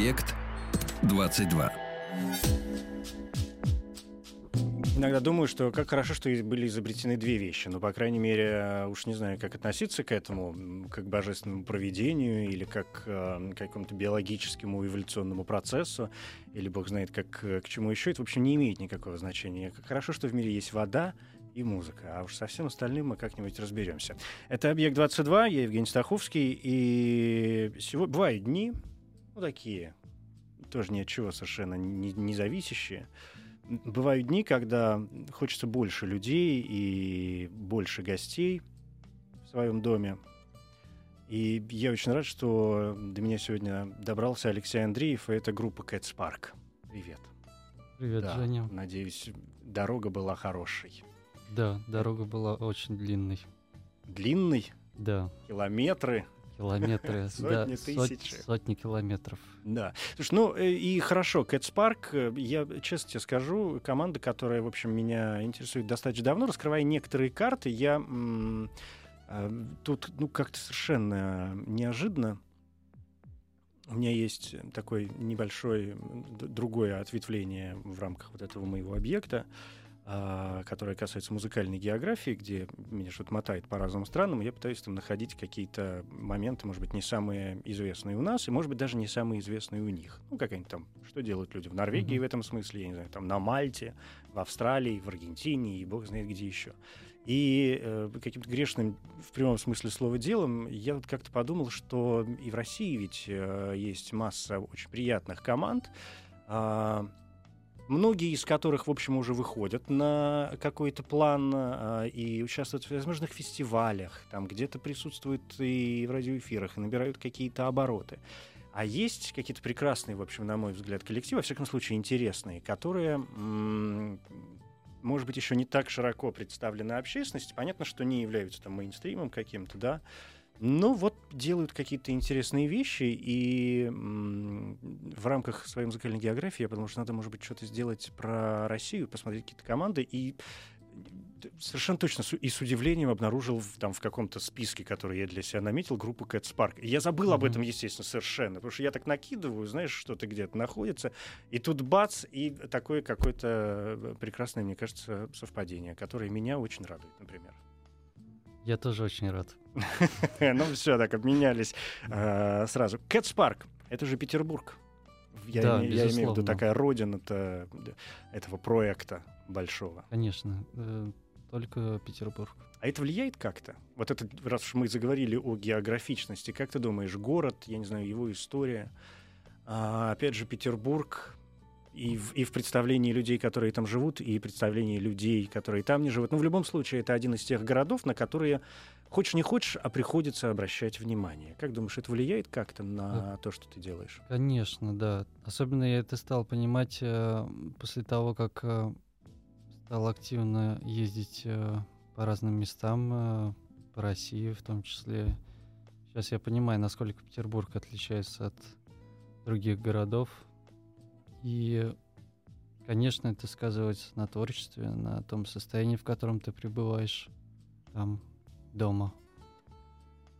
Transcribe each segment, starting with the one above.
Объект 22. Иногда думаю, что как хорошо, что были изобретены две вещи. Ну, по крайней мере, уж не знаю, как относиться к этому, как к божественному проведению или как э, к какому-то биологическому эволюционному процессу, или бог знает, как э, к чему еще. Это, в общем, не имеет никакого значения. Как хорошо, что в мире есть вода и музыка. А уж со всем остальным мы как-нибудь разберемся. Это «Объект-22», я Евгений Стаховский, и сегодня бывают дни, ну, такие, тоже ни от чего совершенно не, не зависящие. Бывают дни, когда хочется больше людей и больше гостей в своем доме. И я очень рад, что до меня сегодня добрался Алексей Андреев, и это группа Cats Park. Привет. Привет, Да, Женя. Надеюсь, дорога была хорошей. Да, дорога была очень длинной. Длинный, Да, километры. Километры. да, Сотни сот- тысяч. Сотни километров. Да. Слушай, ну э, и хорошо, Park, э, я честно тебе скажу, команда, которая, в общем, меня интересует достаточно давно, раскрывая некоторые карты, я м, э, тут, ну, как-то совершенно неожиданно у меня есть такое небольшое м, д- другое ответвление в рамках вот этого моего объекта, а, которое касается музыкальной географии, где меня что-то мотает по разным странам, я пытаюсь там находить какие-то моменты, может быть, не самые известные у нас, и, может быть, даже не самые известные у них. Ну, какая-нибудь там, что делают люди в Норвегии Мгм. в этом смысле, я не знаю, там на Мальте, в Австралии, в Аргентине, и бог знает где еще. И э, каким-то грешным, в прямом смысле слова, делом я вот как-то подумал, что и в России ведь э, есть масса очень приятных команд, а, многие из которых, в общем, уже выходят на какой-то план а, и участвуют в всевозможных фестивалях, там где-то присутствуют и в радиоэфирах, и набирают какие-то обороты. А есть какие-то прекрасные, в общем, на мой взгляд, коллективы, во всяком случае, интересные, которые, может быть, еще не так широко представлены общественности. Понятно, что не являются там мейнстримом каким-то, да, но вот делают какие-то интересные вещи, и в рамках своей музыкальной географии я подумал, что надо, может быть, что-то сделать про Россию, посмотреть какие-то команды, и совершенно точно и с удивлением обнаружил в, там в каком-то списке, который я для себя наметил, группу Cats Park. И Я забыл об Мгм. этом, естественно, совершенно, потому что я так накидываю, знаешь, что-то где-то находится, и тут бац, и такое какое-то э, прекрасное, мне кажется, совпадение, которое меня очень радует, например. Я тоже очень рад. Ну все, так обменялись э, сразу. Cats Park, это же Петербург. Я, Да, име- я имею в виду такая родина этого проекта большого. Конечно. э, Только Петербург. А это влияет как-то? Вот это, раз уж мы заговорили о географичности, как ты думаешь, город, я не знаю, его история, а, опять же, Петербург, и в, и в представлении людей, которые там живут, и представлении людей, которые там не живут. Ну, в любом случае, это один из тех городов, на которые, хочешь не хочешь, а приходится обращать внимание. Как думаешь, это влияет как-то на то, что ты делаешь? Конечно, да. Особенно я это стал понимать э, после того, как э, стал активно ездить э, по разным местам, э, по России в том числе. Сейчас я понимаю, насколько Петербург отличается от других городов. И, конечно, это сказывается на творчестве, на том состоянии, в котором ты пребываешь там, дома.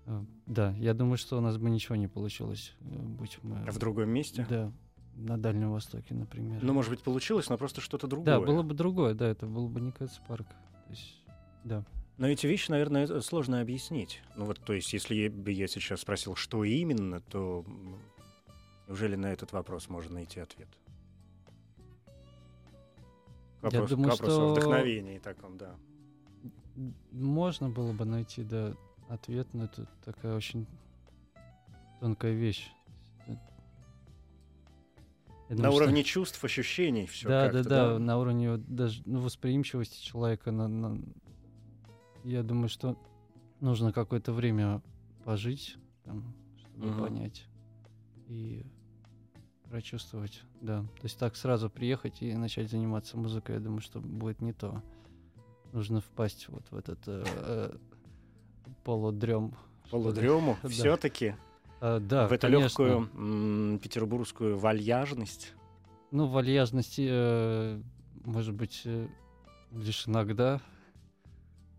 Э, Да, я думаю, что у нас бы ничего не получилось, э, будь мы... В другом месте? Да, на Дальнем Востоке, например. Ну, может быть, получилось, но просто что-то другое. да, было бы другое, да, это был бы не Кэтс Парк. То есть, да. Но эти вещи, наверное, э, сложно объяснить. Ну вот, то есть, если бы я сейчас спросил, что именно, то неужели на этот вопрос можно найти ответ? К Я думаю, вопросу о что- вдохновении таком, да. Можно было бы найти, да, ответ, но это такая очень тонкая вещь. Я на думаю, что- уровне чувств, ощущений все да, да, да, на уровне даже ну, восприимчивости человека. На, на- Я думаю, что нужно какое-то время пожить, там, чтобы Мгм. понять. и прочувствовать, да. То есть так сразу приехать и начать заниматься музыкой, я думаю, что будет не то. Нужно впасть вот в этот э, э, полудрем. Полудрему Да. все-таки А, да, в эту конечно. легкую м, петербургскую вальяжность. Ну, вальяжности, э, может быть, э, лишь иногда.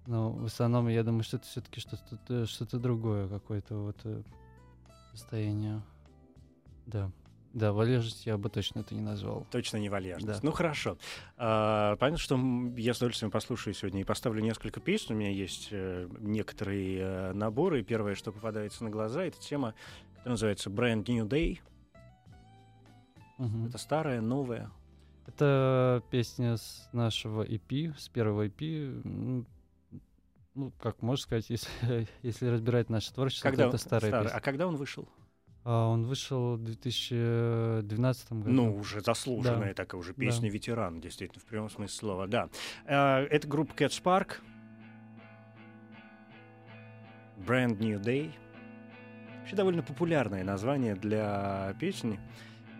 Но в основном, я думаю, что это все-таки что-то, э, что-то другое, какое-то вот э, состояние. Да. Да, вальяжность я бы точно это не назвал. Точно не вальяжность. Да. Ну хорошо. А, понятно, что я с удовольствием послушаю сегодня и поставлю несколько песен. У меня есть э, некоторые э, наборы. И первое, что попадается на глаза, это тема, которая называется Brand New Day. Мгм. Это старая, новая. Это песня с нашего EP, с первого EP. Ну, как можно сказать, если, если разбирать наше творчество, Когда то это старая старый. песня. А когда он вышел? А он вышел в 2012 году. Ну, уже заслуженная Да. такая уже Да. песня ветеран, действительно, в прямом смысле слова, да. А, Это группа Cat Spark. Brand New Day. Вообще довольно популярное название для песни.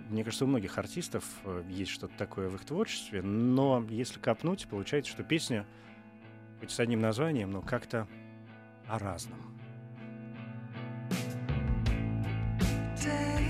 Мне кажется, у многих артистов э, есть что-то такое в их творчестве, но если копнуть, получается, что песня хоть с одним названием, но как-то о разном. day.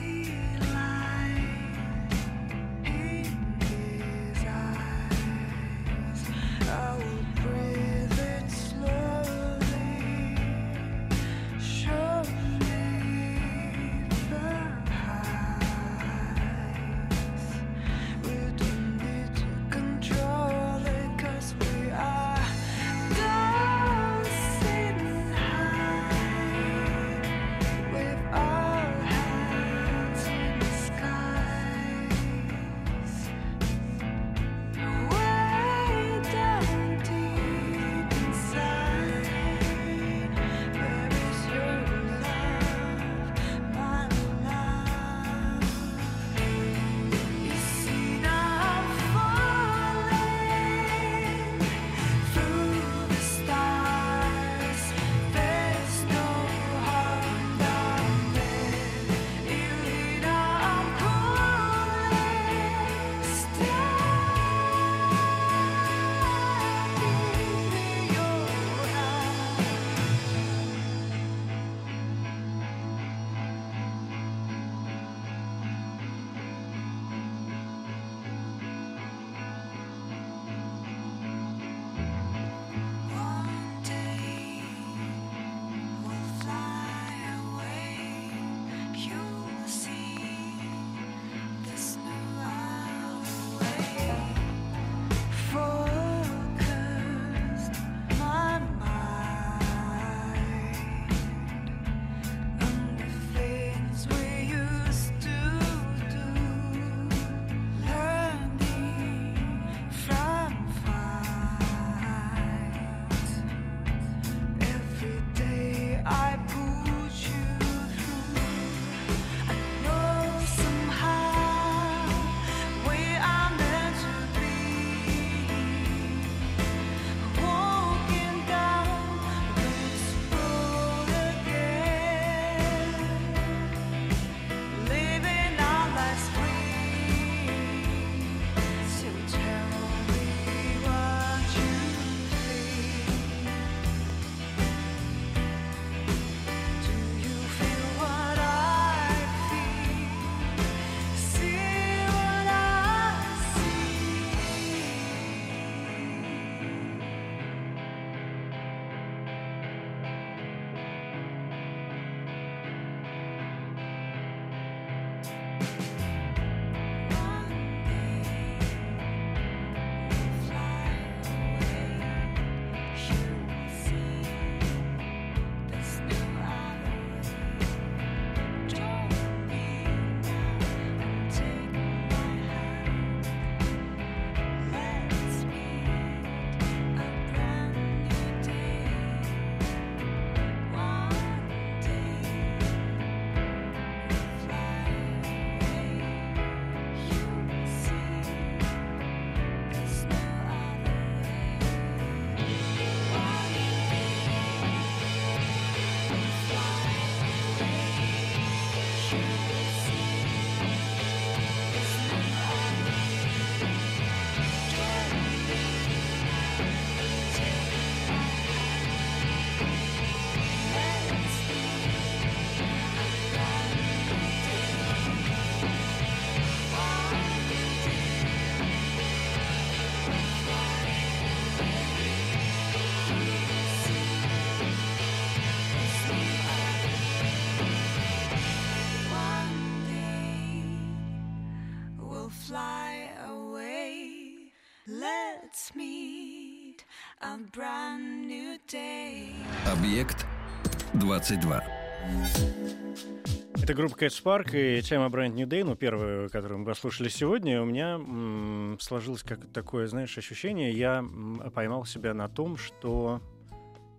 Объект 22. Это группа Cat Spark и тема Brand New Day, ну, первую, которую мы послушали сегодня, у меня м, сложилось как такое, знаешь, ощущение, я м, поймал себя на том, что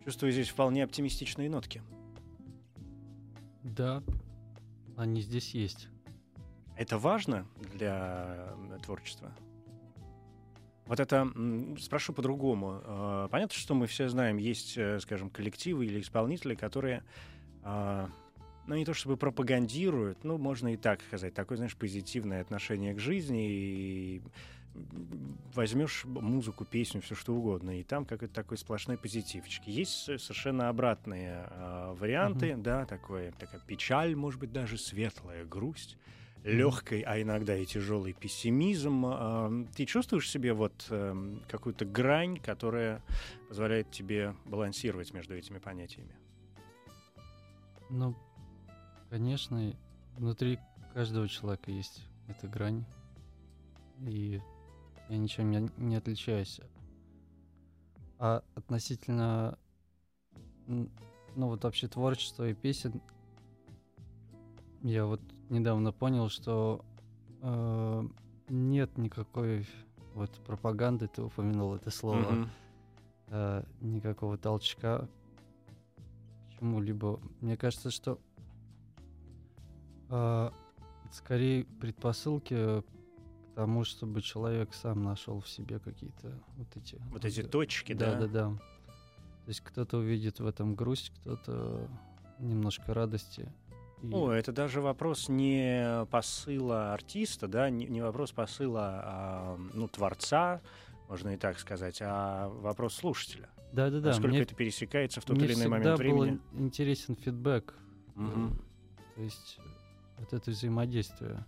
чувствую здесь вполне оптимистичные нотки. Да, они здесь есть. Это важно для творчества? Вот это, спрошу по-другому. А, понятно, что мы все знаем, есть, э, скажем, коллективы или исполнители, которые, а, ну, не то чтобы пропагандируют, ну, можно и так сказать, такое, знаешь, позитивное отношение к жизни, и возьмешь музыку, песню, все что угодно, и там какой-то такой сплошной позитивчик. Есть совершенно обратные э, варианты, mm-hmm. да, такое, такая печаль, может быть, даже светлая грусть легкий, а иногда и тяжелый пессимизм. Ты чувствуешь себе вот эм, какую-то грань, которая позволяет тебе балансировать между этими понятиями? Ну, конечно, внутри каждого человека есть эта грань. И я ничем не отличаюсь. А относительно, ну вот вообще творчества и песен, я вот недавно понял, что э, нет никакой вот пропаганды, ты упомянул это слово, mm-hmm. э, никакого толчка к чему-либо. Мне кажется, что э, скорее предпосылки к тому, чтобы человек сам нашел в себе какие-то вот эти... Вот эти точки, да? Да, да, да. То есть кто-то увидит в этом грусть, кто-то немножко радости. И... О, это даже вопрос не посыла артиста, да, не, не вопрос посыла а, ну, творца, можно и так сказать, а вопрос слушателя. Да, да, да. Насколько мне, это пересекается в тот или иной момент времени. Был интересен фидбэк. Угу. То есть вот это взаимодействие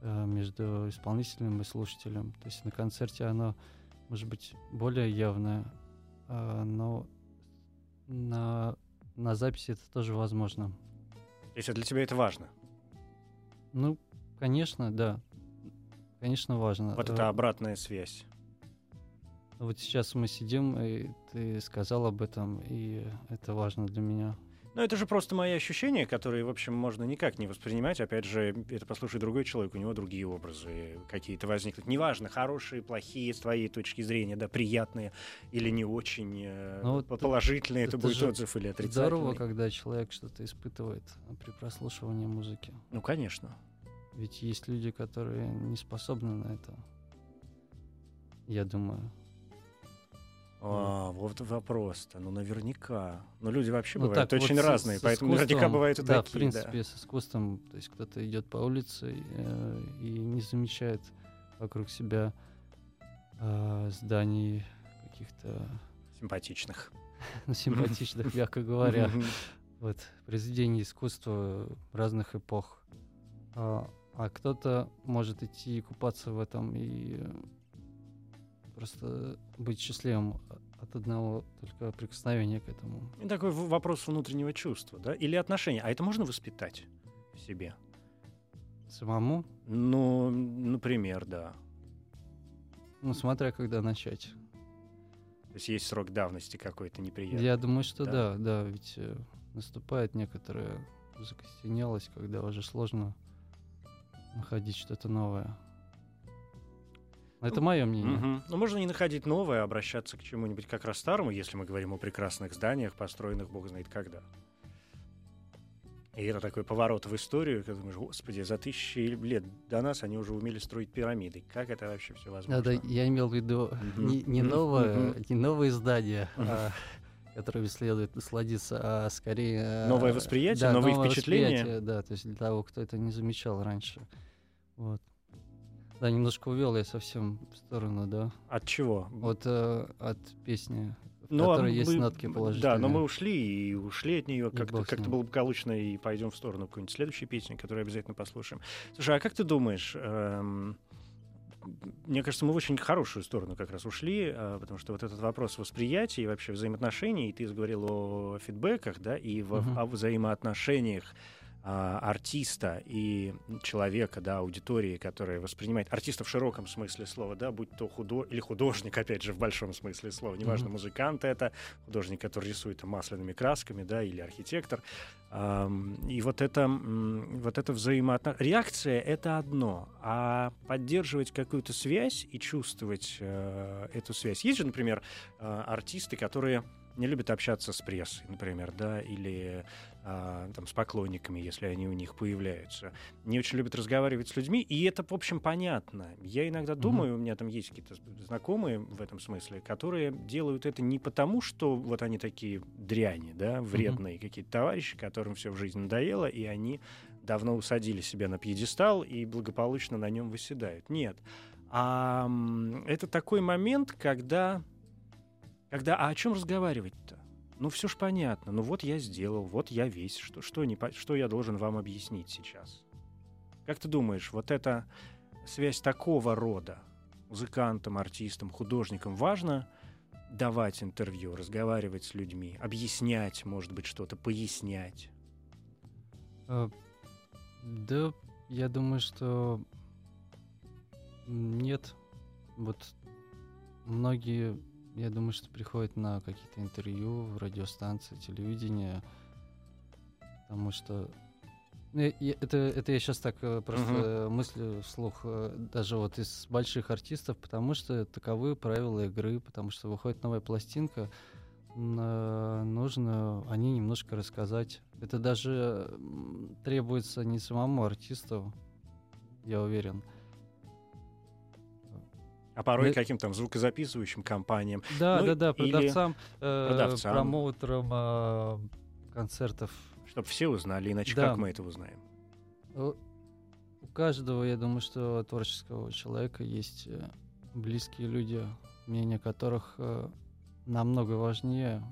э, между исполнителем и слушателем. То есть на концерте оно может быть более явное, э, но на, на записи это тоже возможно. Если для тебя это важно. Ну, конечно, да. Конечно, важно. Вот это э, обратная связь. Вот сейчас мы сидим, и ты сказал об этом, и это важно для меня. Ну, это же просто мои ощущения, которые, в общем, можно никак не воспринимать. Опять же, это послушает другой человек, у него другие образы какие-то возникнут. Неважно, хорошие, плохие, с твоей точки зрения, да, приятные или не очень э, ну, вот положительные, это, это будет отзыв или отрицательный. Здорово, когда человек что-то испытывает при прослушивании музыки. Ну, конечно. Ведь есть люди, которые не способны на это. Я думаю. А, вот вопрос-то. Ну, наверняка. Но люди вообще ну, бывают так, очень вот разные, с, поэтому наверняка бывают и да, такие. в принципе, да. с искусством, то есть кто-то идет по улице э, и не замечает вокруг себя э, зданий каких-то... Симпатичных. Ну, симпатичных, мягко говоря. Вот, произведений искусства разных эпох. А, а кто-то может идти купаться в этом и просто быть счастливым от одного только прикосновения к этому. И такой вопрос внутреннего чувства, да? Или отношения. А это можно воспитать в себе? Самому? Ну, например, да. Ну, смотря когда начать. То есть есть срок давности какой-то неприятный. Я думаю, что да, да, да ведь э, наступает некоторая закостенелость, когда уже сложно находить что-то новое. Это мое мнение. Угу. Ну, можно не находить новое, а обращаться к чему-нибудь как раз старому, если мы говорим о прекрасных зданиях, построенных бог знает когда. И это такой поворот в историю, когда думаешь, господи, за тысячи лет до нас они уже умели строить пирамиды. Как это вообще все возможно? Да, да, я имел в виду mm-hmm. не, не, новое, mm-hmm. не новые здания, mm-hmm. а, которыми следует насладиться, а скорее... Новое восприятие, да, новые новое впечатления? Восприятие, да, то есть для того, кто это не замечал раньше. Вот. Да, немножко увел я совсем в сторону, да. От чего? Вот э, от песни, в ну, которой а есть мы, нотки положительные. Да, но мы ушли и ушли от нее как-то, как-то благополучно и пойдем в сторону какой-нибудь следующей песни, которую обязательно послушаем. Слушай, а как ты думаешь, эм, мне кажется, мы в очень хорошую сторону как раз ушли, э, потому что вот этот вопрос восприятия и вообще взаимоотношений, и ты заговорил о фидбэках, да, и в, uh-huh. о взаимоотношениях артиста и человека, да, аудитории, которая воспринимает артиста в широком смысле слова, да, будь то худо или художник, опять же, в большом смысле слова, неважно, mm-hmm. музыкант это, художник, который рисует масляными красками, да, или архитектор. И вот это, вот это взаимоотношение, реакция — это одно, а поддерживать какую-то связь и чувствовать э, эту связь. Есть же, например, э, артисты, которые не любят общаться с прессой, например, да, или а, там, с поклонниками, если они у них появляются. Не очень любят разговаривать с людьми, и это, в общем, понятно. Я иногда думаю, mm-hmm. у меня там есть какие-то знакомые в этом смысле, которые делают это не потому, что вот они такие дряни, да, вредные mm-hmm. какие-то товарищи, которым все в жизни надоело, и они давно усадили себя на пьедестал и благополучно на нем выседают. Нет. А это такой момент, когда когда, а о чем разговаривать-то? Ну, все ж понятно. Ну, вот я сделал, вот я весь. Что, что, не, что я должен вам объяснить сейчас? Как ты думаешь, вот эта связь такого рода музыкантам, артистам, художникам важно давать интервью, разговаривать с людьми, объяснять, может быть, что-то, пояснять? А, да, я думаю, что нет. Вот многие я думаю, что приходят на какие-то интервью в радиостанции, телевидение, потому что ну, это, это я сейчас так э, просто uh-huh. мыслю вслух, э, даже вот из больших артистов, потому что таковы правила игры, потому что выходит новая пластинка, нужно о ней немножко рассказать. Это даже требуется не самому артисту, я уверен, а порой да. каким там звукозаписывающим компаниям. Да, ну, да, да, продавцам, э, продавцам. промоутерам э, концертов. Чтобы все узнали, иначе да. как мы это узнаем? У каждого, я думаю, что творческого человека есть э, близкие люди, мнение которых э, намного важнее,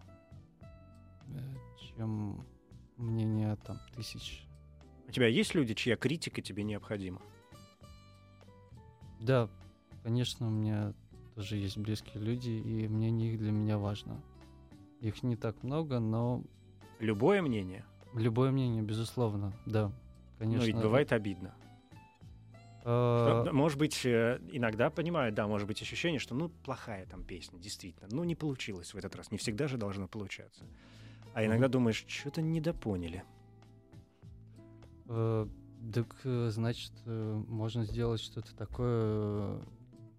э, чем мнение там тысяч. У тебя есть люди, чья критика тебе необходима? Да, Конечно, у меня тоже есть близкие люди, и мнение их для меня важно. Их не так много, но... Любое мнение? Любое мнение, безусловно, да. Конечно. Но ведь бывает обидно. А... Может быть, э, иногда понимаю, да, может быть ощущение, что ну плохая там песня, действительно, ну не получилось в этот раз, не всегда же должно получаться. А иногда mm-hmm. думаешь, что-то недопоняли. Uh, так, э, значит, э, можно сделать что-то такое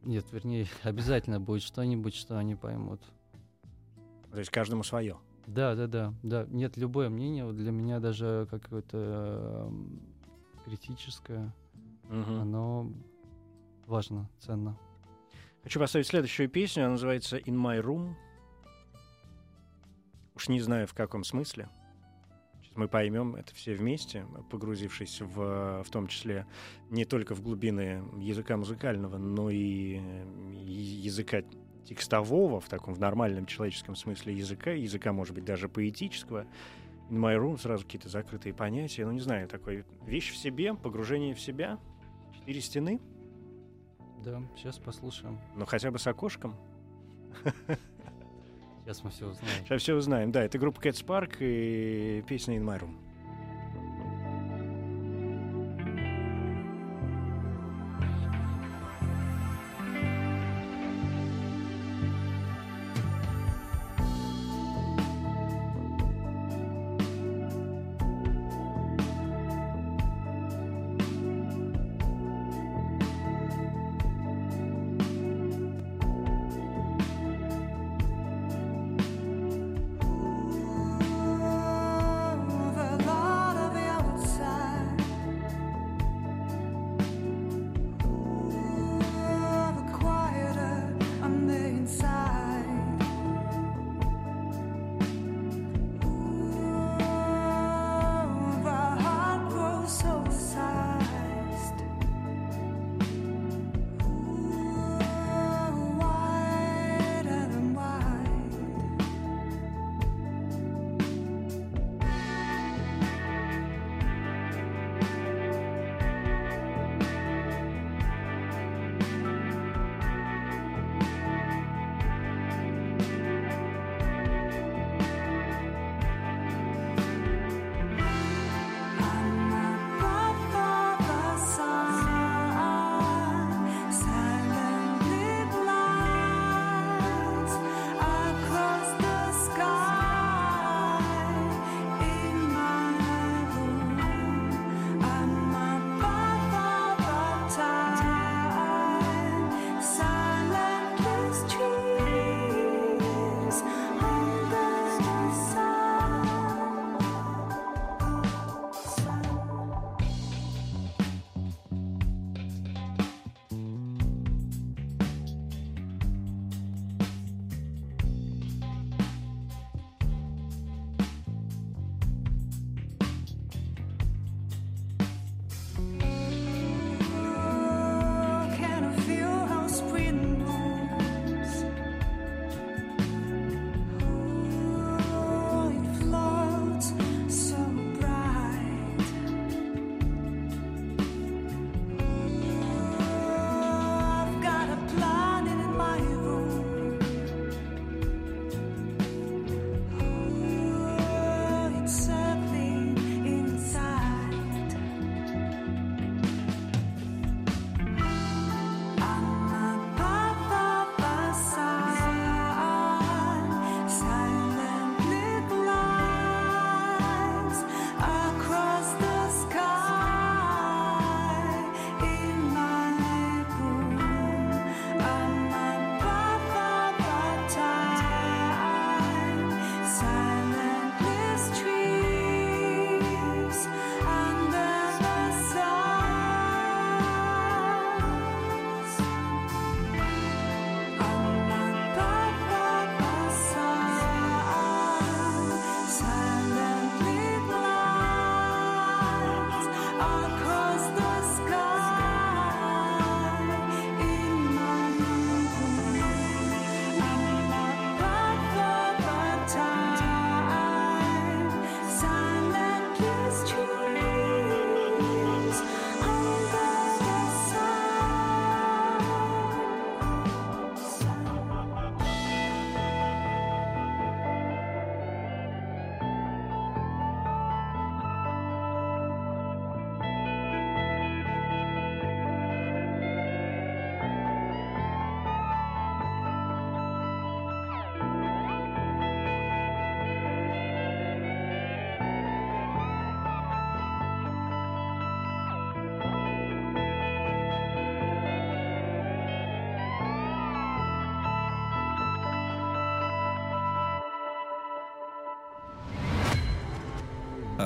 нет, вернее, обязательно будет что-нибудь, что они поймут. То есть каждому свое. Да, да, да, да. Нет, любое мнение для меня даже какое-то э, критическое, угу. оно важно, ценно. Хочу поставить следующую песню. Она называется In My Room. Уж не знаю в каком смысле мы поймем это все вместе, погрузившись в, в том числе не только в глубины языка музыкального, но и языка текстового, в таком в нормальном человеческом смысле языка, языка, может быть, даже поэтического. In my room сразу какие-то закрытые понятия. Ну, не знаю, такой вещь в себе, погружение в себя, четыре стены. Да, сейчас послушаем. Ну, хотя бы с окошком. Сейчас мы все узнаем. Сейчас все узнаем. Да, это группа Cats Park и песня In My Room.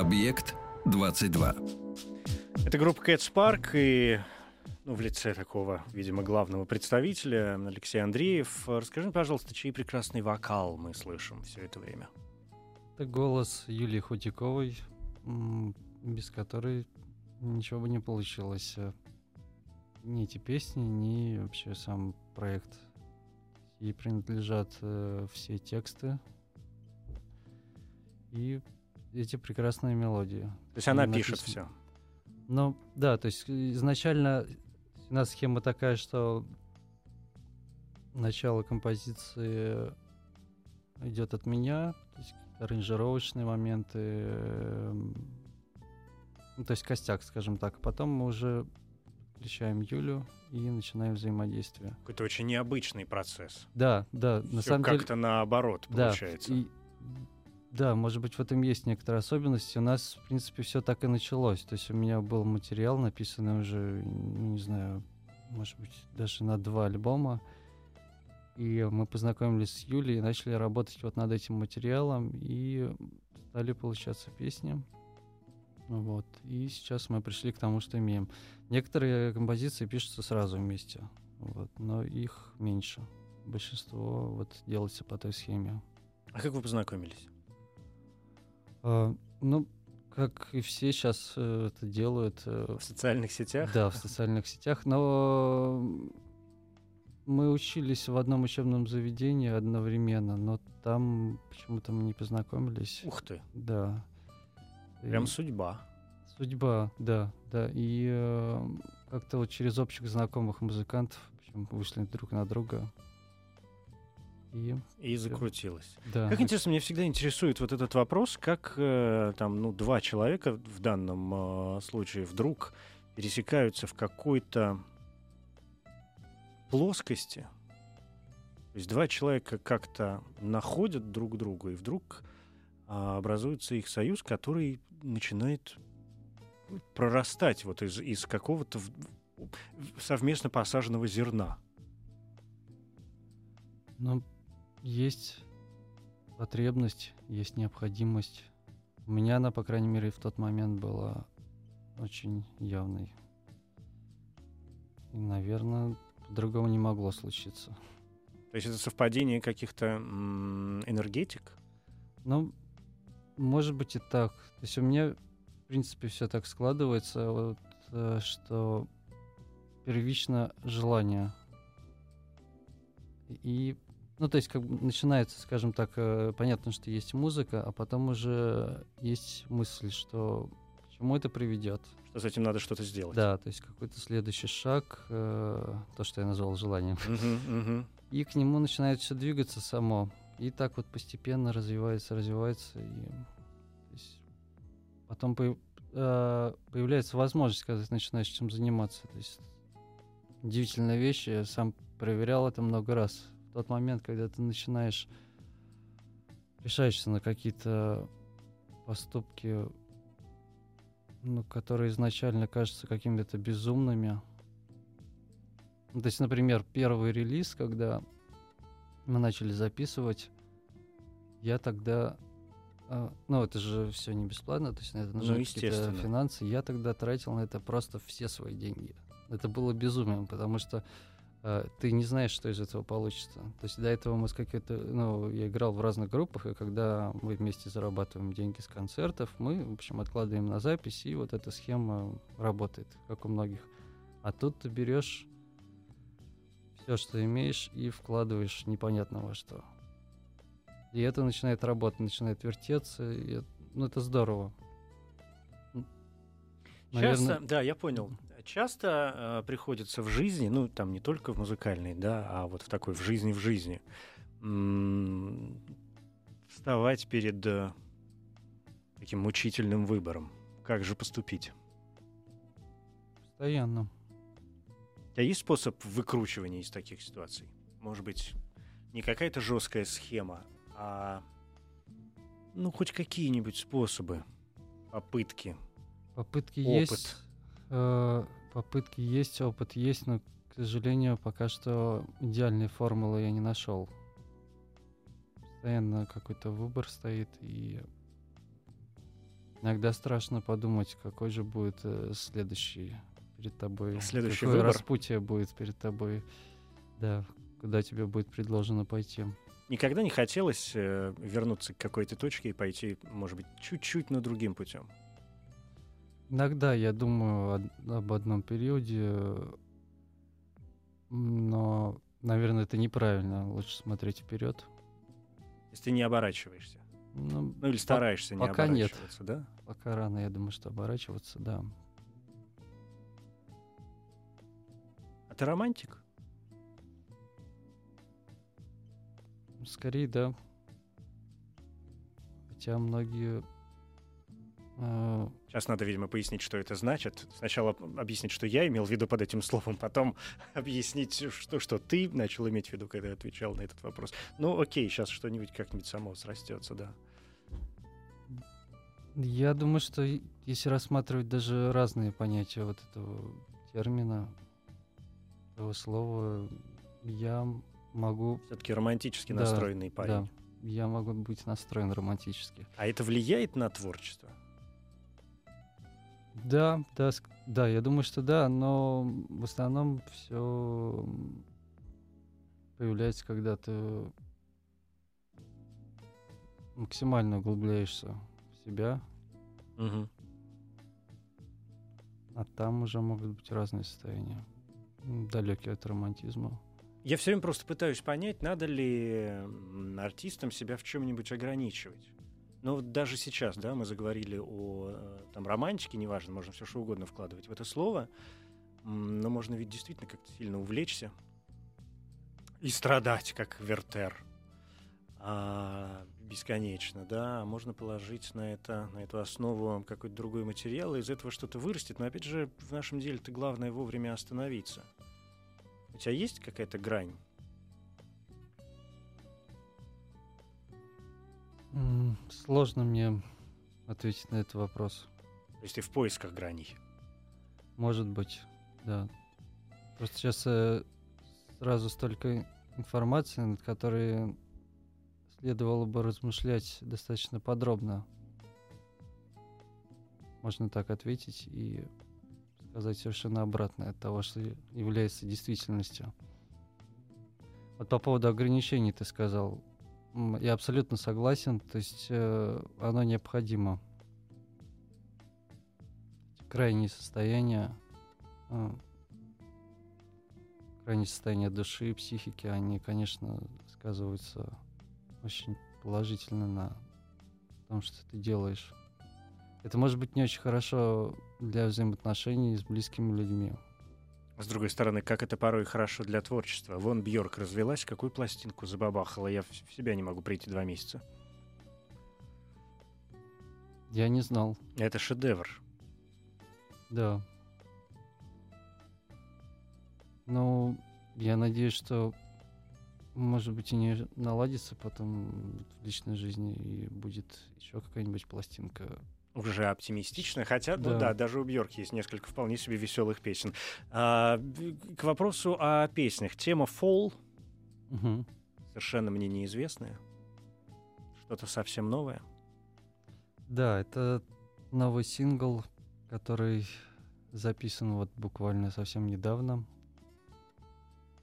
Объект 22. Это группа Cats Park и ну, в лице такого, видимо, главного представителя Алексей Андреев. Расскажи, пожалуйста, чей прекрасный вокал мы слышим все это время? Это голос Юлии Худяковой, без которой ничего бы не получилось. Ни эти песни, ни вообще сам проект. Ей принадлежат э, все тексты и эти прекрасные мелодии. То есть она написано... пишет все? Ну, да, то есть изначально у нас схема такая, что начало композиции идет от меня, то есть аранжировочные моменты, эм, ну, то есть костяк, скажем так. Потом мы уже включаем Юлю и начинаем взаимодействие. Какой-то очень необычный процесс. Да, да. На Всё самом как-то деле... наоборот получается. Да, и, да, может быть, в этом есть некоторые особенности. У нас, в принципе, все так и началось. То есть у меня был материал, написанный уже, ну, не знаю, может быть, даже на два альбома. И мы познакомились с Юлей и начали работать вот над этим материалом, и стали получаться песни. Вот. И сейчас мы пришли к тому, что имеем. Некоторые композиции пишутся сразу вместе, вот, но их меньше. Большинство вот делается по той схеме. А как вы познакомились? А, ну, как и все сейчас э, это делают. Э, в социальных сетях? Да, в социальных сетях. Но мы учились в одном учебном заведении одновременно, но там почему-то мы не познакомились. Ух ты! Да. Прям и... судьба. Судьба, да, да. И э, как-то вот через общих знакомых музыкантов вышли друг на друга. И, и закрутилось. Да. Как интересно, меня всегда интересует вот этот вопрос, как э, там, ну, два человека в данном э, случае вдруг пересекаются в какой-то плоскости. То есть два человека как-то находят друг друга, и вдруг э, образуется их союз, который начинает прорастать вот из, из какого-то совместно посаженного зерна. Ну, есть потребность, есть необходимость. У меня она, по крайней мере, в тот момент была очень явной. И, наверное, по-другому не могло случиться. То есть это совпадение каких-то энергетик? Ну, может быть и так. То есть у меня, в принципе, все так складывается, вот, э, что первично желание. И ну, то есть, как бы начинается, скажем так, э, понятно, что есть музыка, а потом уже есть мысль, что к чему это приведет. Что с этим надо что-то сделать. Да, то есть какой-то следующий шаг, э, то, что я назвал желанием. И к нему начинает все двигаться само. И так вот постепенно развивается, развивается. И есть, потом по, э, появляется возможность, когда ты начинаешь чем заниматься. То есть удивительная вещь, я сам проверял это много раз тот момент, когда ты начинаешь решаешься на какие-то поступки, ну, которые изначально кажутся какими-то безумными. Ну, то есть, например, первый релиз, когда мы начали записывать, я тогда а, ну, это же все не бесплатно, то есть на это нужны ну, какие-то финансы. Я тогда тратил на это просто все свои деньги. Это было безумием, потому что ты не знаешь, что из этого получится. То есть до этого мы с какой-то, ну, я играл в разных группах, и когда мы вместе зарабатываем деньги с концертов, мы, в общем, откладываем на запись, и вот эта схема работает, как у многих. А тут ты берешь все, что имеешь, и вкладываешь непонятно во что. И это начинает работать, начинает вертеться, и, ну, это здорово. Наверное... Часто, да, я понял часто э, приходится в жизни, ну там не только в музыкальной, да, а вот в такой в жизни в жизни, м- вставать перед э, таким мучительным выбором. Как же поступить? Постоянно. У тебя есть способ выкручивания из таких ситуаций? Может быть, не какая-то жесткая схема, а ну хоть какие-нибудь способы, попытки. Попытки опыт. есть. Э, попытки есть, опыт есть, но, к сожалению, пока что идеальной формулы я не нашел. Постоянно какой-то выбор стоит, и Иногда страшно подумать, какой же будет э, следующий перед тобой. Следующий какое выбор. распутие будет перед тобой. Да, куда тебе будет предложено пойти. Никогда не хотелось э, вернуться к какой-то точке и пойти, может быть, чуть-чуть, но другим путем. Иногда я думаю об одном периоде, но, наверное, это неправильно. Лучше смотреть вперед. Если ты не оборачиваешься. Ну, Ну или стараешься не пока нет. оборачиваться, да? пока рано, я думаю, что оборачиваться, да. А ты романтик? Скорее, да. Хотя многие... э, Сейчас надо, видимо, пояснить, что это значит. Сначала объяснить, что я имел в виду под этим словом, потом объяснить, что, что ты начал иметь в виду, когда отвечал на этот вопрос. Ну, окей, сейчас что-нибудь как-нибудь само срастется, да. Я думаю, что если рассматривать даже разные понятия вот этого термина, этого слова, я могу, Все-таки романтически Да, настроенный парень. да, я могу быть настроен романтически. А это влияет на творчество? Да, да, да, я думаю, что да, но в основном все появляется, когда ты максимально углубляешься в себя, Мгм. а там уже могут быть разные состояния, далекие от романтизма. Я все время просто пытаюсь понять, надо ли артистам себя в чем-нибудь ограничивать. Но вот даже сейчас, да, мы заговорили о э, там, романтике, неважно, можно все что угодно вкладывать в это слово, но можно ведь действительно как-то сильно увлечься и страдать, как Вертер, а, бесконечно, да, можно положить на это, на эту основу какой-то другой материал, и из этого что-то вырастет, но опять же в нашем деле-то главное вовремя остановиться. У тебя есть какая-то грань? Сложно мне ответить на этот вопрос. То есть ты в поисках граней? Может быть, да. Просто сейчас э, сразу столько информации, над которой следовало бы размышлять достаточно подробно. Можно так ответить и сказать совершенно обратное от того, что является действительностью. Вот по поводу ограничений ты сказал. Я абсолютно согласен, то есть э, оно необходимо. Крайние состояния, э, крайние состояния души и психики, они, конечно, сказываются очень положительно на том, что ты делаешь. Это может быть не очень хорошо для взаимоотношений с близкими людьми. С другой стороны, как это порой хорошо для творчества. Вон Бьорк развелась, какую пластинку забабахала. Я в себя не могу прийти два месяца. Я не знал, Это шедевр. да. Ну, я надеюсь, что, может быть, и не наладится потом в личной жизни, и будет еще какая-нибудь пластинка. Уже оптимистично, хотя, ну Да. да, даже у Бьорк есть несколько вполне себе веселых песен. А, к вопросу о песнях. Тема «Fall» Мгм. совершенно мне неизвестная. Что-то совсем новое. Да, это новый сингл, который записан вот буквально совсем недавно.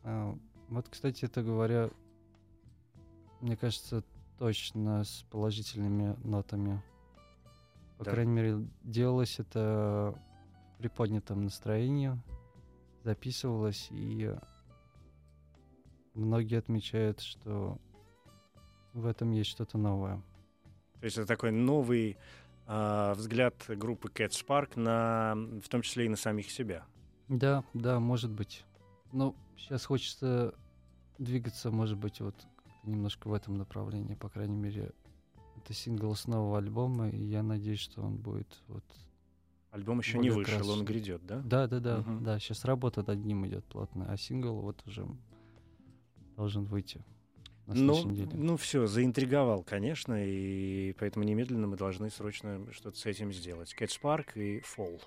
А, Вот, кстати, это говоря, мне кажется, точно с положительными нотами. По Да. крайней мере, делалось это в приподнятом настроении, записывалось, и многие отмечают, что в этом есть что-то новое. То есть это такой новый а, взгляд группы Cats Park на, в том числе и на самих себя. Да, да, может быть. Ну, сейчас хочется двигаться, может быть, вот немножко в этом направлении. По крайней мере, это сингл с нового альбома, и я надеюсь, что он будет вот... Альбом еще не вышел, он красочный. грядет, да? Да, да, да, Мгм. да. Сейчас работа над ним идет плотно, а сингл вот уже должен выйти Ну, ну все, заинтриговал, конечно, и поэтому немедленно мы должны срочно что-то с этим сделать. Cats Park и Fall.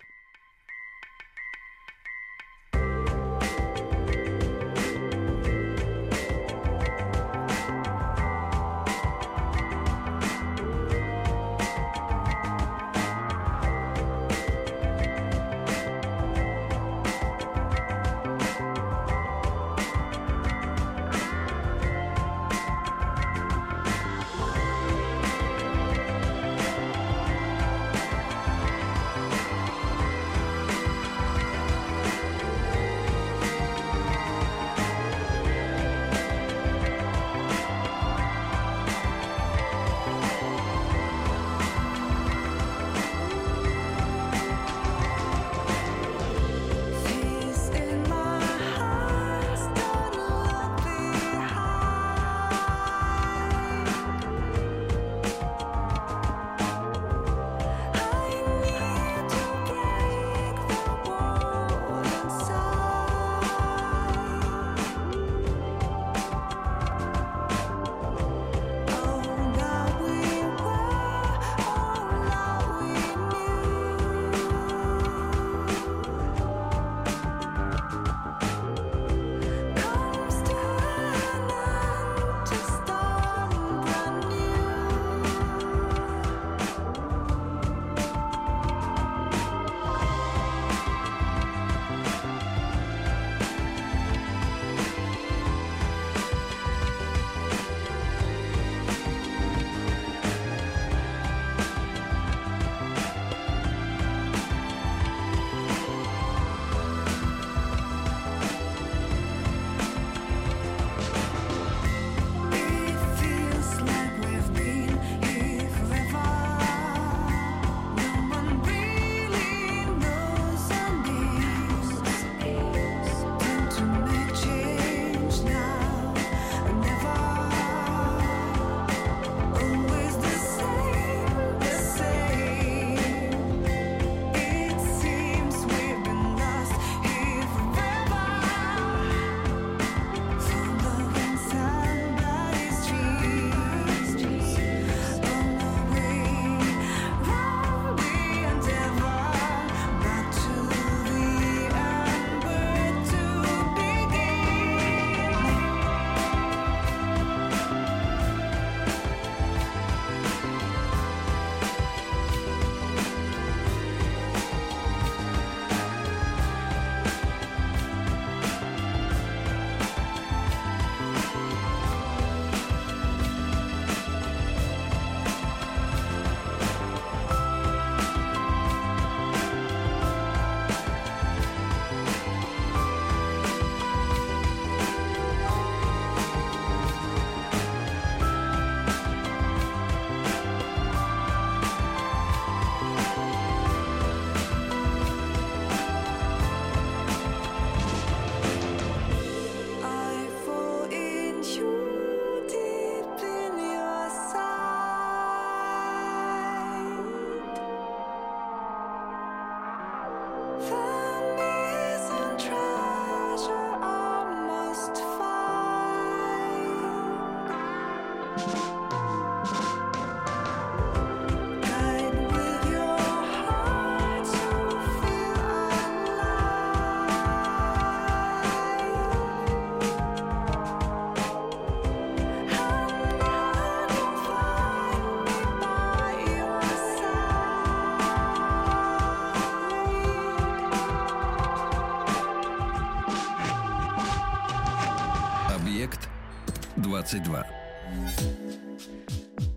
22.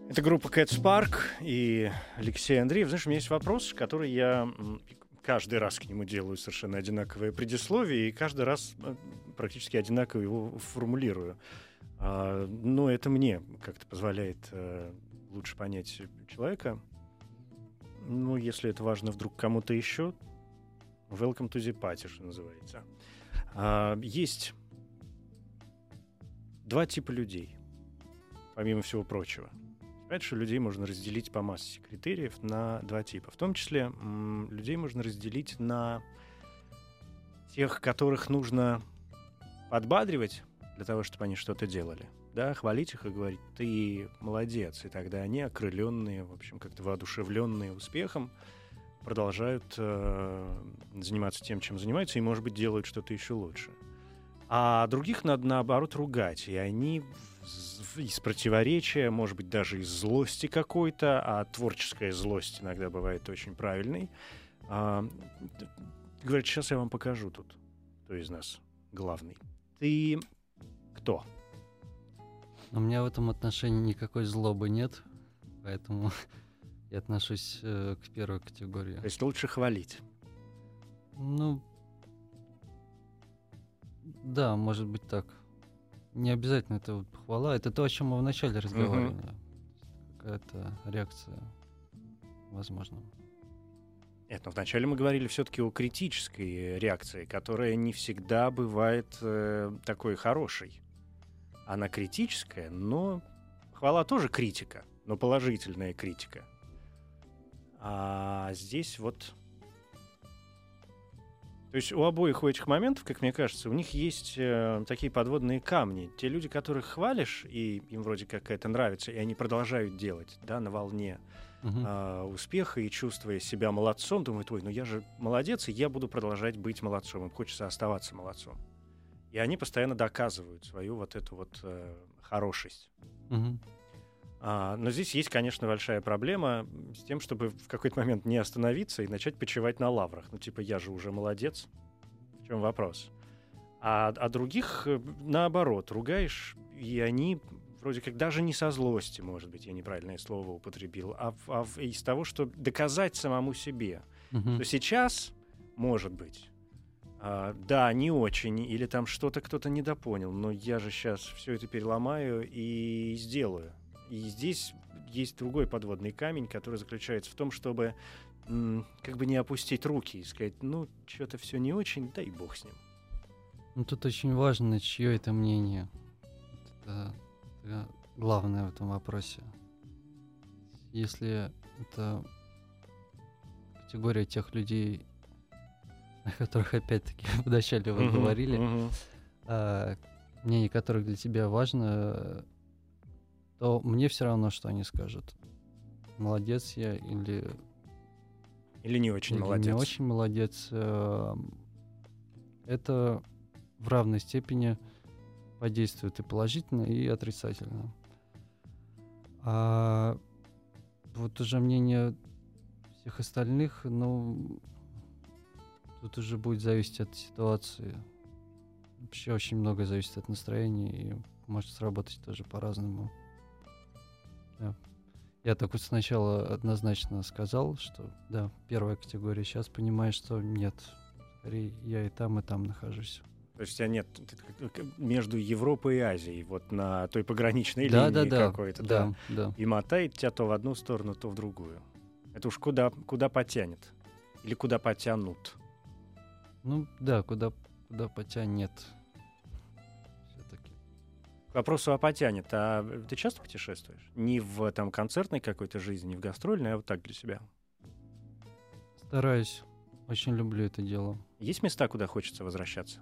Это группа Cats Park и Алексей Андреев. Знаешь, у меня есть вопрос, который я каждый раз к нему делаю совершенно одинаковое предисловие, и каждый раз э, практически одинаково его формулирую. А, но это мне как-то позволяет э, лучше понять человека. Ну, если это важно вдруг кому-то еще, welcome to the party, что называется. А, есть два типа людей, помимо всего прочего. Опять же, людей можно разделить по массе критериев на два типа. В том числе людей можно разделить на тех, которых нужно подбадривать для того, чтобы они что-то делали. Да, хвалить их и говорить, ты молодец. И тогда они, окрыленные, в общем, как-то воодушевленные успехом, продолжают э, заниматься тем, чем занимаются, и, может быть, делают что-то еще лучше. А других надо, наоборот, ругать. И они из противоречия, может быть, даже из злости какой-то, а творческая злость иногда бывает очень правильной, а, говорят, сейчас я вам покажу тут, кто из нас главный. Ты кто? У меня в этом отношении никакой злобы нет, поэтому я отношусь э, к первой категории. То есть лучше хвалить? Ну, да, может быть так. Не обязательно это вот похвала. Это то, о чем мы вначале разговаривали. Mm-hmm. Какая-то реакция, возможно. Нет, но вначале мы говорили все-таки о критической реакции, которая не всегда бывает э, такой хорошей. Она критическая, но хвала тоже критика, но положительная критика. А здесь вот то есть у обоих у этих моментов, как мне кажется, у них есть э, такие подводные камни. Те люди, которых хвалишь, и им вроде как это нравится, и они продолжают делать, да, на волне uh-huh. э, успеха и чувствуя себя молодцом, думают, ой, ну я же молодец, и я буду продолжать быть молодцом. Им хочется оставаться молодцом. И они постоянно доказывают свою вот эту вот э, хорошесть. Uh-huh. А, но здесь есть, конечно, большая проблема с тем, чтобы в какой-то момент не остановиться и начать почивать на лаврах. Ну, типа, я же уже молодец. В чем вопрос? А, а других, э, наоборот, ругаешь, и они вроде как даже не со злости, может быть, я неправильное слово употребил, а, а из того, что доказать самому себе, угу. что сейчас, может быть, а, да, не очень, или там что-то кто-то недопонял, но я же сейчас все это переломаю и сделаю. И здесь есть другой подводный камень, который заключается в том, чтобы как бы не опустить руки и сказать, ну, что-то все не очень, дай бог с ним. Ну, тут очень важно, чье это мнение. Это, это главное в этом вопросе. Если это категория тех людей, о которых опять-таки вначале вы uh-huh, говорили, uh-huh. А, мнение которых для тебя важно, то мне все равно, что они скажут. Молодец я или... Или не очень или молодец. Не очень молодец. Эм, это в равной степени подействует и положительно, и отрицательно. А вот уже мнение всех остальных, ну, тут уже будет зависеть от ситуации. Вообще очень много зависит от настроения и может сработать тоже по-разному. Да. Я так вот сначала однозначно сказал, что да, первая категория. Сейчас понимаю, что нет. Скорее, я и там, и там нахожусь. То есть у тебя нет между Европой и Азией, вот на той пограничной да, линии да, какой-то, да, да, да. И мотает тебя то в одну сторону, то в другую. Это уж куда, куда потянет? Или куда потянут? Ну да, куда, куда потянет. К вопросу о потянет. А ты часто путешествуешь? Не в там концертной какой-то жизни, не в гастрольной, а вот так для себя? Стараюсь. Очень люблю это дело. Есть места, куда хочется возвращаться?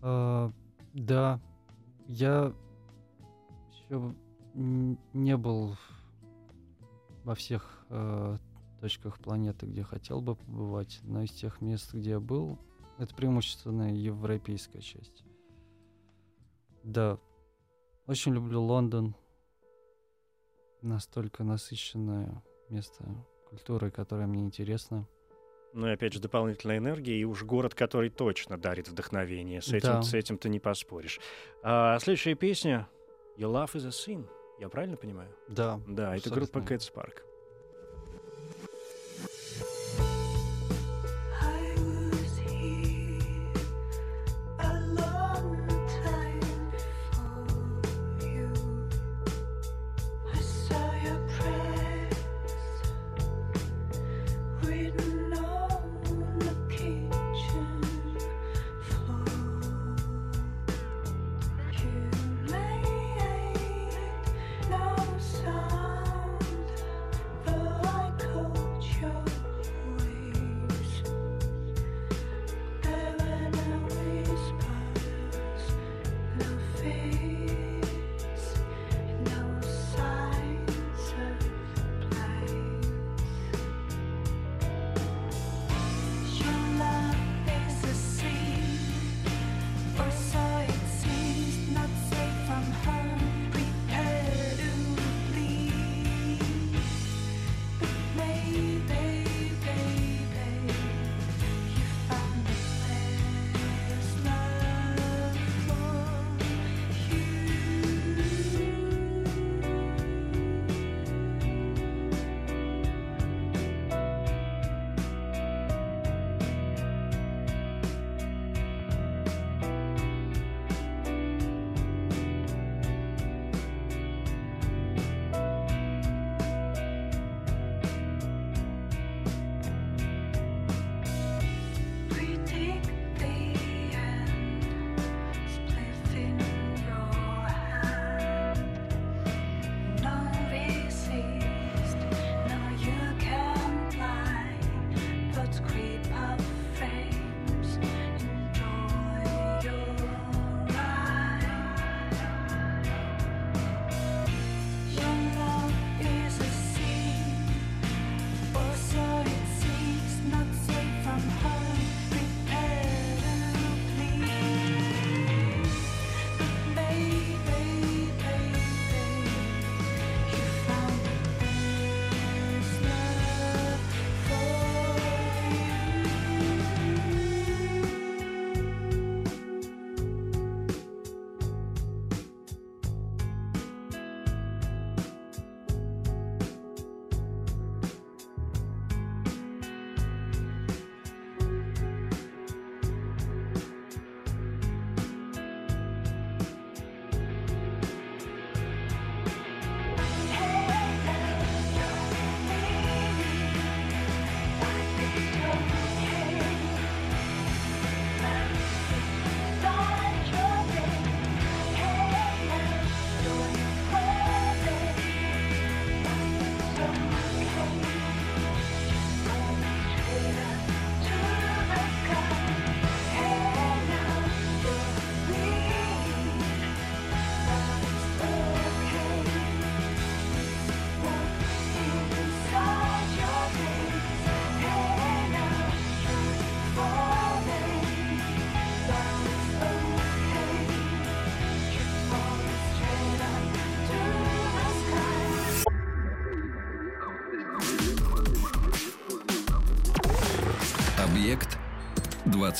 А, да. Я еще не был во всех э, точках планеты, где хотел бы побывать, но из тех мест, где я был, это преимущественно европейская часть. Да. Очень люблю Лондон. Настолько насыщенное место культуры, которое мне интересно. Ну и опять же дополнительная энергия, и уж город, который точно дарит вдохновение. С этим, Да. с этим ты не поспоришь. А, следующая песня Your Love is a Sin. Я правильно понимаю? Да. Да, это группа Cats Park.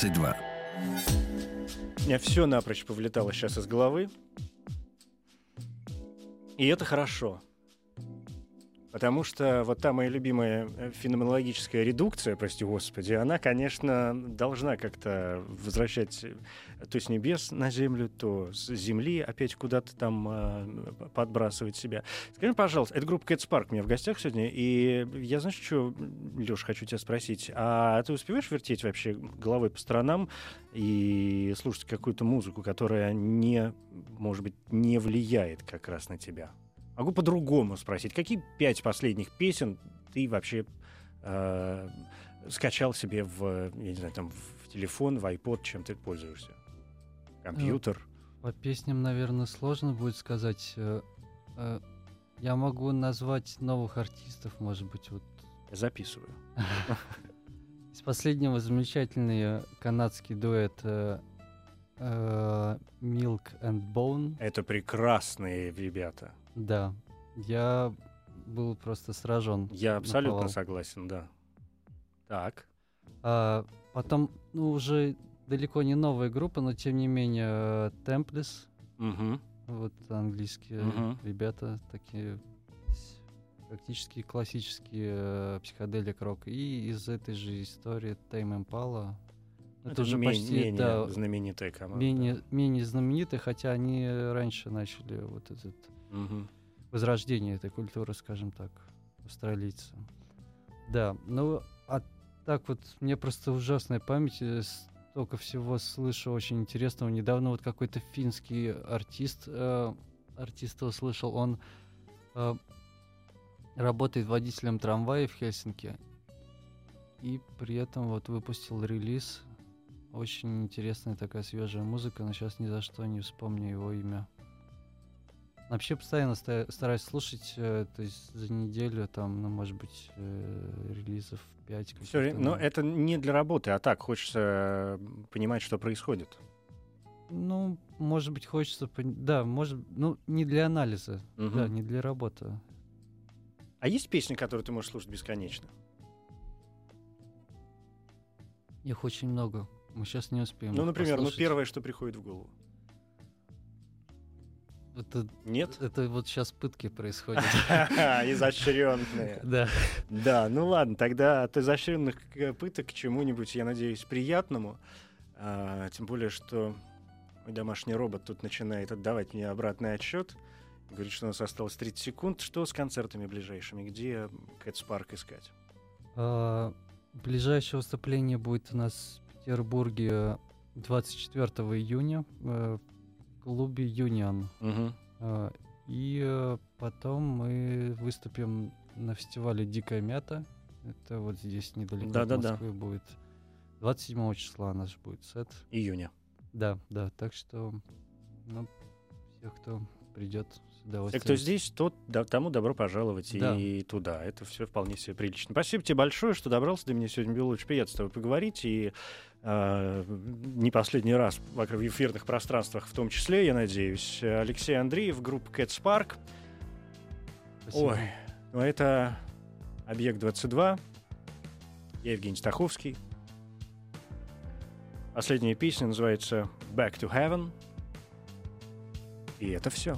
22. У меня все напрочь повлетало сейчас из головы. И это хорошо. Потому что вот та моя любимая э, феноменологическая редукция, прости господи, она, конечно, должна как-то возвращать э, то с небес на землю, то с земли опять куда-то там э, подбрасывать себя. Скажи, пожалуйста, это группа Cats Park у меня в гостях сегодня, и я, знаешь, что, Леш, хочу тебя спросить, а ты успеваешь вертеть вообще головой по сторонам и слушать какую-то музыку, которая не, может быть, не влияет как раз на тебя? Могу по-другому спросить. Какие пять последних песен ты вообще э, скачал себе в, я не знаю, там, в телефон, в iPod, чем ты пользуешься? Компьютер? По песням, наверное, сложно будет сказать. Э, э, Я могу назвать новых артистов, может быть, вот Я записываю. из последнего замечательный э, канадский дуэт э, э, Milk and Bone. Это прекрасные ребята. Да, я был просто сражен. Я абсолютно наповал. согласен, да. Так. А потом, ну, уже далеко не новая группа, но тем не менее, Templars, Мгм. вот английские Мгм. ребята, такие практически классические э, психоделик рок. И из этой же истории Tame Impala. Ну, Это уже ме- почти, менее да, знаменитая команда. менее, менее знаменитые, хотя они раньше начали вот этот Мгм. возрождение этой культуры, скажем так, австралийцы. Да, ну, а так вот, мне просто ужасная память, э, столько всего слышу очень интересного. Недавно вот какой-то финский артист, э, артиста услышал, он э, работает водителем трамвая в Хельсинки, и при этом вот выпустил релиз. Очень интересная такая свежая музыка, но сейчас ни за что не вспомню его имя. Вообще постоянно ста- стараюсь слушать, э, то есть за неделю там, ну, может быть, э, релизов 5. Всё, но это не для работы, а так хочется понимать, что происходит. Ну, может быть, хочется... Да, может... Ну, не для анализа, да, Мгм. не для работы. А есть песни, которые ты можешь слушать бесконечно? Их очень много. Мы сейчас не успеем. Ну, например, ну послушать. первое, что приходит в голову. Это, Нет? это вот сейчас пытки происходят. Изощренные. Да. Да, ну ладно, тогда от изощренных к- пыток к чему-нибудь, я надеюсь, приятному. А, тем более, что мой домашний робот тут начинает отдавать мне обратный отчет. Говорит, что у нас осталось 30 секунд. Что с концертами ближайшими? Где Кэтс Парк искать? А, Ближайшее выступление будет у нас в Петербурге 24 июня э, клубе Юнион. А, И э, потом мы выступим на фестивале Дикая мята. Это вот здесь недалеко от Да-да-да. Москвы будет. 27 числа наш будет сет. Июня. Да, да. Так что ну, всех, кто придет удовольствием. кто здесь, тот, да, тому добро пожаловать Да. и туда. Это все вполне себе прилично. Спасибо тебе большое, что добрался до меня сегодня. Было очень приятно с тобой поговорить. И э, не последний раз в эфирных пространствах в том числе, я надеюсь. Алексей Андреев, группа Cats Park. Спасибо. Ой, ну это «Объект-22». Я Евгений Стаховский. Последняя песня называется «Back to Heaven». И это все.